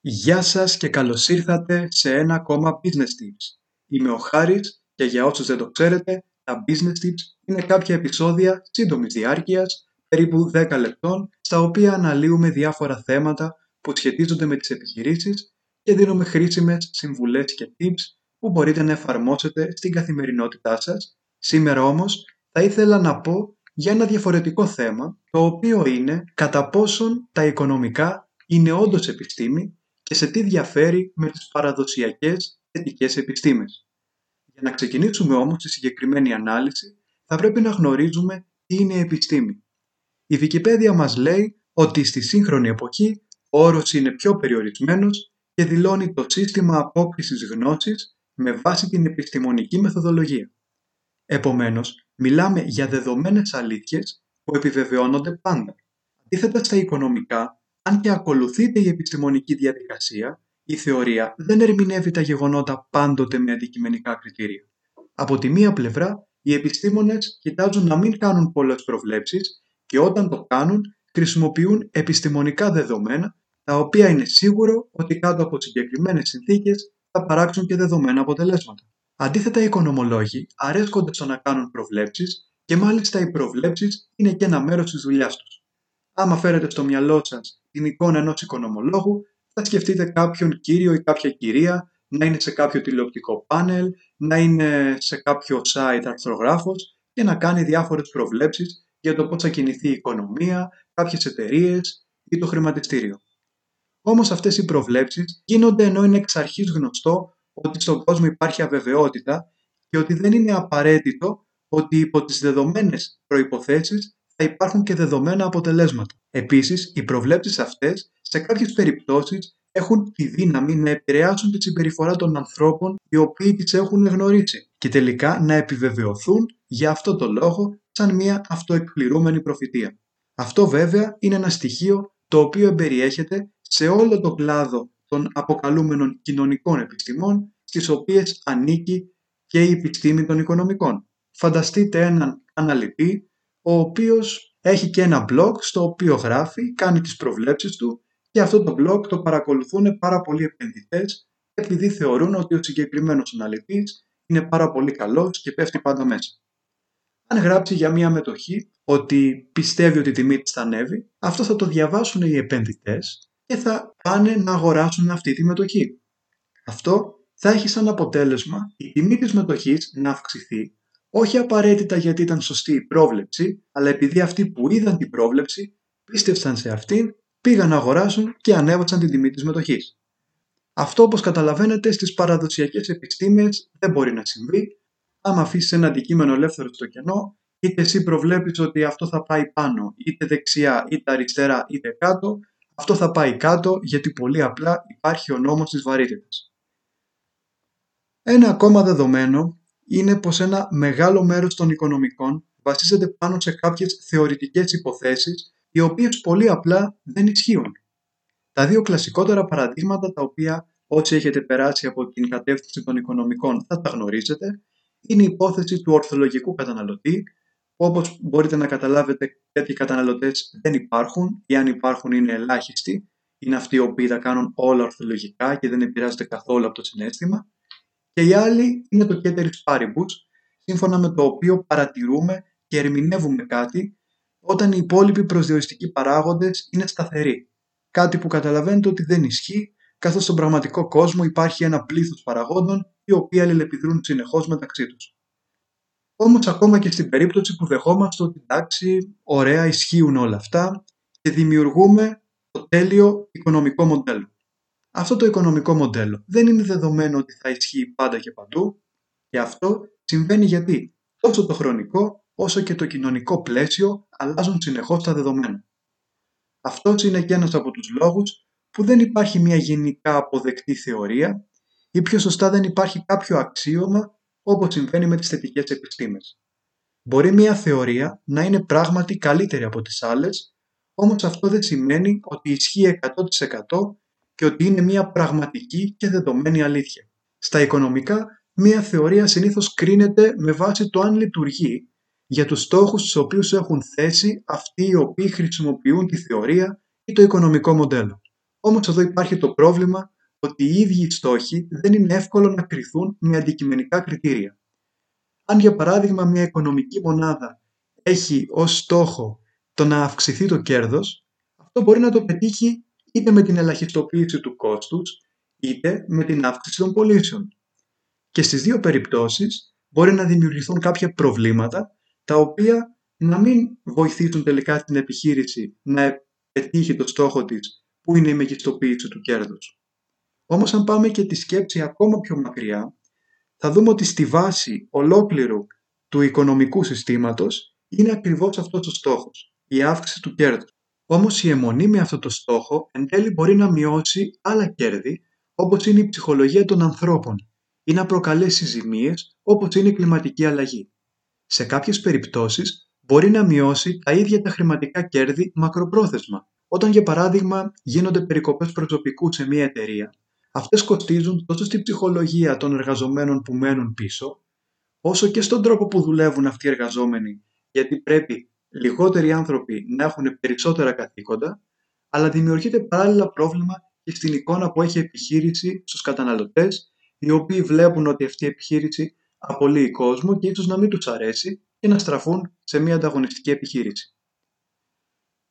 Γεια σας και καλώς ήρθατε σε ένα ακόμα Business Tips. Είμαι ο Χάρης και για όσους δεν το ξέρετε, τα Business Tips είναι κάποια επεισόδια σύντομης διάρκειας, περίπου 10 λεπτών, στα οποία αναλύουμε διάφορα θέματα που σχετίζονται με τις επιχειρήσεις και δίνουμε χρήσιμες συμβουλές και tips που μπορείτε να εφαρμόσετε στην καθημερινότητά σας. Σήμερα όμως θα ήθελα να πω για ένα διαφορετικό θέμα, το οποίο είναι κατά πόσον τα οικονομικά είναι όντως επιστήμη και σε τι διαφέρει με τις παραδοσιακές θετικές επιστήμες. Για να ξεκινήσουμε όμως τη συγκεκριμένη ανάλυση, θα πρέπει να γνωρίζουμε τι είναι η επιστήμη. Η Wikipedia μας λέει ότι στη σύγχρονη εποχή ο όρος είναι πιο περιορισμένος και δηλώνει το σύστημα απόκτησης γνώσης με βάση την επιστημονική μεθοδολογία. Επομένως, μιλάμε για δεδομένες αλήθειες που επιβεβαιώνονται πάντα. Αντίθετα στα οικονομικά, αν και ακολουθείται η επιστημονική διαδικασία, η θεωρία δεν ερμηνεύει τα γεγονότα πάντοτε με αντικειμενικά κριτήρια. Από τη μία πλευρά, οι επιστήμονες κοιτάζουν να μην κάνουν πολλές προβλέψεις και όταν το κάνουν, χρησιμοποιούν επιστημονικά δεδομένα, τα οποία είναι σίγουρο ότι κάτω από συγκεκριμένες συνθήκες θα παράξουν και δεδομένα αποτελέσματα. Αντίθετα, οι οικονομολόγοι αρέσκονται στο να κάνουν προβλέψεις και μάλιστα οι προβλέψεις είναι και ένα μέρος της δουλειάς τους. Άμα φέρετε στο μυαλό σας την εικόνα ενός οικονομολόγου, θα σκεφτείτε κάποιον κύριο ή κάποια κυρία να είναι σε κάποιο τηλεοπτικό πάνελ, να είναι σε κάποιο site αρθρογράφος και να κάνει διάφορες προβλέψεις για το πώς θα κινηθεί η οικονομία, κάποιες εταιρείες ή το χρηματιστήριο. Όμως αυτές οι προβλέψεις γίνονται ενώ είναι εξ αρχής γνωστό ότι στον κόσμο υπάρχει αβεβαιότητα και ότι δεν είναι απαραίτητο ότι υπό τις δεδομένες προϋποθέσεις θα υπάρχουν και δεδομένα αποτελέσματα. Επίσης, οι προβλέψεις αυτές σε κάποιες περιπτώσεις έχουν τη δύναμη να επηρεάσουν τη συμπεριφορά των ανθρώπων οι οποίοι τις έχουν γνωρίσει και τελικά να επιβεβαιωθούν για αυτό το λόγο σαν μια αυτοεκπληρούμενη προφητεία. Αυτό βέβαια είναι ένα στοιχείο το οποίο εμπεριέχεται σε όλο τον κλάδο των αποκαλούμενων κοινωνικών επιστημών στις οποίες ανήκει και η επιστήμη των οικονομικών. Φανταστείτε έναν αναλυτή ο οποίος έχει και ένα blog στο οποίο γράφει, κάνει τις προβλέψεις του και αυτό το blog το παρακολουθούν πάρα πολλοί επενδυτές επειδή θεωρούν ότι ο συγκεκριμένος αναλυτής είναι πάρα πολύ καλός και πέφτει πάντα μέσα. Αν γράψει για μία μετοχή ότι πιστεύει ότι η τιμή της θα ανέβει, αυτό θα το διαβάσουν οι επενδυτές και θα πάνε να αγοράσουν αυτή τη μετοχή. Αυτό θα έχει σαν αποτέλεσμα η τιμή της μετοχής να αυξηθεί όχι απαραίτητα γιατί ήταν σωστή η πρόβλεψη, αλλά επειδή αυτοί που είδαν την πρόβλεψη πίστευσαν σε αυτήν, πήγαν να αγοράσουν και ανέβασαν την τιμή της μετοχής. Αυτό όπως καταλαβαίνετε στις παραδοσιακές επιστήμες δεν μπορεί να συμβεί. Άμα αφήσεις ένα αντικείμενο ελεύθερο στο κενό, είτε εσύ προβλέπεις ότι αυτό θα πάει πάνω, είτε δεξιά, είτε αριστερά, είτε κάτω, αυτό θα πάει κάτω γιατί πολύ απλά υπάρχει ο νόμος της βαρύτητας. Ένα ακόμα δεδομένο είναι πως ένα μεγάλο μέρος των οικονομικών βασίζεται πάνω σε κάποιες θεωρητικές υποθέσεις οι οποίες πολύ απλά δεν ισχύουν. Τα δύο κλασικότερα παραδείγματα τα οποία όσοι έχετε περάσει από την κατεύθυνση των οικονομικών θα τα γνωρίζετε είναι η υπόθεση του ορθολογικού καταναλωτή που όπως μπορείτε να καταλάβετε τέτοιοι καταναλωτές δεν υπάρχουν ή αν υπάρχουν είναι ελάχιστοι είναι αυτοί οι οποίοι τα κάνουν όλα ορθολογικά και δεν επηρεάζονται καθόλου από το συνέστημα και η άλλη είναι το Ceteris Paribus, σύμφωνα με το οποίο παρατηρούμε και ερμηνεύουμε κάτι όταν οι υπόλοιποι προσδιοριστικοί παράγοντες είναι σταθεροί. Κάτι που καταλαβαίνετε ότι δεν ισχύει, καθώς στον πραγματικό κόσμο υπάρχει ένα πλήθος παραγόντων οι οποίοι αλληλεπιδρούν συνεχώς μεταξύ τους. Όμως ακόμα και στην περίπτωση που δεχόμαστε ότι εντάξει, ωραία ισχύουν όλα αυτά και δημιουργούμε το τέλειο οικονομικό μοντέλο. Αυτό το οικονομικό μοντέλο δεν είναι δεδομένο ότι θα ισχύει πάντα και παντού και αυτό συμβαίνει γιατί τόσο το χρονικό όσο και το κοινωνικό πλαίσιο αλλάζουν συνεχώς τα δεδομένα. Αυτός είναι και ένας από τους λόγους που δεν υπάρχει μια γενικά αποδεκτή θεωρία ή πιο σωστά δεν υπάρχει κάποιο αξίωμα όπως συμβαίνει με τις θετικές επιστήμες. Μπορεί μια θεωρία να είναι πράγματι καλύτερη από τις άλλες, όμως αυτό δεν σημαίνει ότι ισχύει 100% και ότι είναι μια πραγματική και δεδομένη αλήθεια. Στα οικονομικά, μια θεωρία συνήθως κρίνεται με βάση το αν λειτουργεί για τους στόχους τους οποίους έχουν θέσει αυτοί οι οποίοι χρησιμοποιούν τη θεωρία ή το οικονομικό μοντέλο. Όμως εδώ υπάρχει το πρόβλημα ότι οι ίδιοι οι στόχοι δεν είναι εύκολο να κριθούν με αντικειμενικά κριτήρια. Αν για παράδειγμα μια οικονομική μονάδα έχει ως στόχο το να αυξηθεί το κέρδος, αυτό μπορεί να το πετύχει είτε με την ελαχιστοποίηση του κόστους, είτε με την αύξηση των πωλήσεων. Και στις δύο περιπτώσεις μπορεί να δημιουργηθούν κάποια προβλήματα τα οποία να μην βοηθήσουν τελικά την επιχείρηση να πετύχει το στόχο της που είναι η μεγιστοποίηση του κέρδους. Όμως αν πάμε και τη σκέψη ακόμα πιο μακριά, θα δούμε ότι στη βάση ολόκληρου του οικονομικού συστήματος είναι ακριβώς αυτός ο στόχος, η αύξηση του κέρδους. Όμως η αιμονή με αυτό το στόχο εν τέλει μπορεί να μειώσει άλλα κέρδη όπως είναι η ψυχολογία των ανθρώπων ή να προκαλέσει ζημίες όπως είναι η κλιματική αλλαγή. Σε κάποιες περιπτώσεις μπορεί να μειώσει τα ίδια τα χρηματικά κέρδη μακροπρόθεσμα. Όταν για παράδειγμα γίνονται περικοπές προσωπικού σε μια εταιρεία, αυτές κοστίζουν τόσο στην ψυχολογία των εργαζομένων που μένουν πίσω, όσο και στον τρόπο που δουλεύουν αυτοί οι εργαζόμενοι, γιατί πρέπει λιγότεροι άνθρωποι να έχουν περισσότερα καθήκοντα, αλλά δημιουργείται παράλληλα πρόβλημα και στην εικόνα που έχει επιχείρηση στους καταναλωτές, οι οποίοι βλέπουν ότι αυτή η επιχείρηση απολύει κόσμο και ίσως να μην τους αρέσει και να στραφούν σε μια ανταγωνιστική επιχείρηση.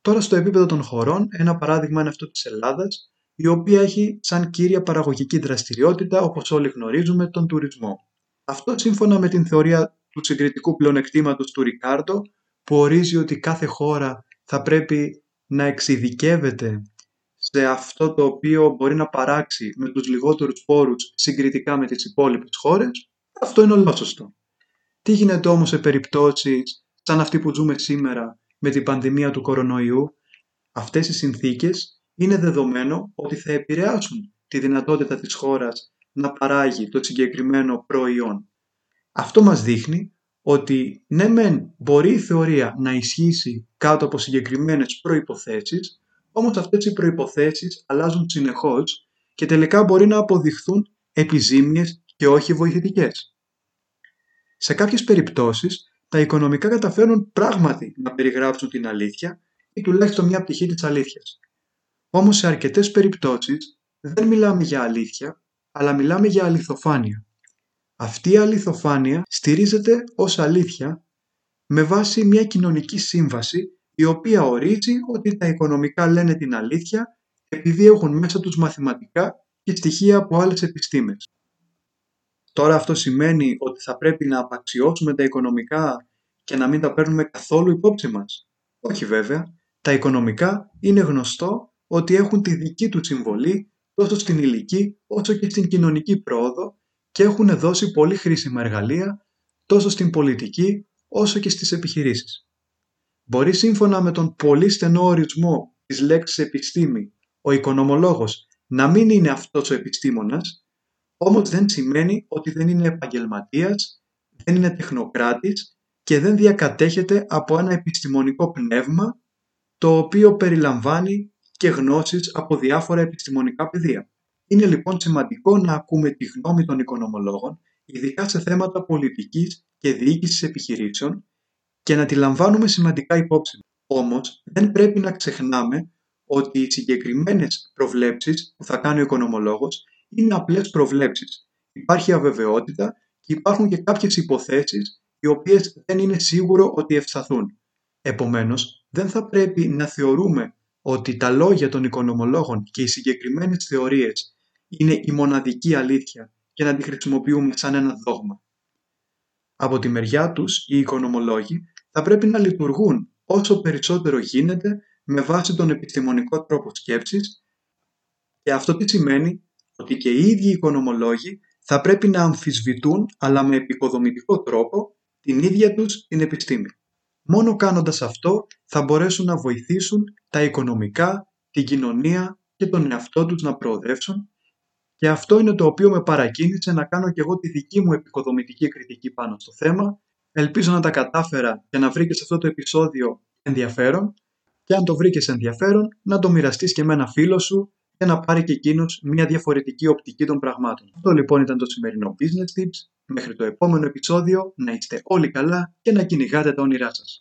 Τώρα στο επίπεδο των χωρών, ένα παράδειγμα είναι αυτό της Ελλάδας, η οποία έχει σαν κύρια παραγωγική δραστηριότητα, όπως όλοι γνωρίζουμε, τον τουρισμό. Αυτό σύμφωνα με την θεωρία του συγκριτικού πλεονεκτήματος του Ρικάρντο, που ορίζει ότι κάθε χώρα θα πρέπει να εξειδικεύεται σε αυτό το οποίο μπορεί να παράξει με τους λιγότερους πόρους συγκριτικά με τις υπόλοιπες χώρες, αυτό είναι ολόσωστο. Τι γίνεται όμως σε περιπτώσεις σαν αυτή που ζούμε σήμερα με την πανδημία του κορονοϊού, αυτές οι συνθήκες είναι δεδομένο ότι θα επηρεάσουν τη δυνατότητα της χώρας να παράγει το συγκεκριμένο προϊόν. Αυτό μας δείχνει ότι ναι μεν μπορεί η θεωρία να ισχύσει κάτω από συγκεκριμένες προϋποθέσεις, όμως αυτές οι προϋποθέσεις αλλάζουν συνεχώς και τελικά μπορεί να αποδειχθούν επιζήμιες και όχι βοηθητικές. Σε κάποιες περιπτώσεις, τα οικονομικά καταφέρνουν πράγματι να περιγράψουν την αλήθεια ή τουλάχιστον μια πτυχή της αλήθειας. Όμως σε αρκετές περιπτώσεις δεν μιλάμε για αλήθεια, αλλά μιλάμε για αληθοφάνεια. Αυτή η αληθοφάνεια στηρίζεται ως αλήθεια με βάση μια κοινωνική σύμβαση η οποία ορίζει ότι τα οικονομικά λένε την αλήθεια επειδή έχουν μέσα τους μαθηματικά και στοιχεία από άλλες επιστήμες. Τώρα αυτό σημαίνει ότι θα πρέπει να απαξιώσουμε τα οικονομικά και να μην τα παίρνουμε καθόλου υπόψη μας; Όχι βέβαια, τα οικονομικά είναι γνωστό ότι έχουν τη δική τους συμβολή τόσο στην ηλική όσο και στην κοινωνική πρόοδο και έχουν δώσει πολύ χρήσιμα εργαλεία τόσο στην πολιτική όσο και στις επιχειρήσεις. Μπορεί σύμφωνα με τον πολύ στενό ορισμό της λέξης επιστήμη ο οικονομολόγος να μην είναι αυτός ο επιστήμονας, όμως δεν σημαίνει ότι δεν είναι επαγγελματίας, δεν είναι τεχνοκράτης και δεν διακατέχεται από ένα επιστημονικό πνεύμα το οποίο περιλαμβάνει και γνώσεις από διάφορα επιστημονικά πεδία. Είναι λοιπόν σημαντικό να ακούμε τη γνώμη των οικονομολόγων, ειδικά σε θέματα πολιτικής και διοίκησης επιχειρήσεων και να τη λαμβάνουμε σημαντικά υπόψη. Όμως δεν πρέπει να ξεχνάμε ότι οι συγκεκριμένες προβλέψεις που θα κάνει ο οικονομολόγος είναι απλές προβλέψεις. Υπάρχει αβεβαιότητα και υπάρχουν και κάποιες υποθέσεις οι οποίες δεν είναι σίγουρο ότι ευσταθούν. Επομένως, δεν θα πρέπει να θεωρούμε ότι τα λόγια των οικονομολόγων και οι συγκεκριμένες θεωρίες είναι η μοναδική αλήθεια και να τη χρησιμοποιούμε σαν ένα δόγμα. Από τη μεριά τους, οι οικονομολόγοι θα πρέπει να λειτουργούν όσο περισσότερο γίνεται με βάση τον επιστημονικό τρόπο σκέψης και αυτό τι σημαίνει; Ότι και οι ίδιοι οι οικονομολόγοι θα πρέπει να αμφισβητούν αλλά με επικοδομητικό τρόπο την ίδια τους την επιστήμη. Μόνο κάνοντας αυτό θα μπορέσουν να βοηθήσουν τα οικονομικά, την κοινωνία και τον εαυτό τους να προοδεύσουν και αυτό είναι το οποίο με παρακίνησε να κάνω και εγώ τη δική μου επικοδομητική κριτική πάνω στο θέμα. Ελπίζω να τα κατάφερα και να βρήκες αυτό το επεισόδιο ενδιαφέρον και αν το βρήκες ενδιαφέρον να το μοιραστείς και με ένα φίλο σου και να πάρει και εκείνος μια διαφορετική οπτική των πραγμάτων. Αυτό λοιπόν ήταν το σημερινό Business Tips. Μέχρι το επόμενο επεισόδιο να είστε όλοι καλά και να κυνηγάτε τα όνειρά σας.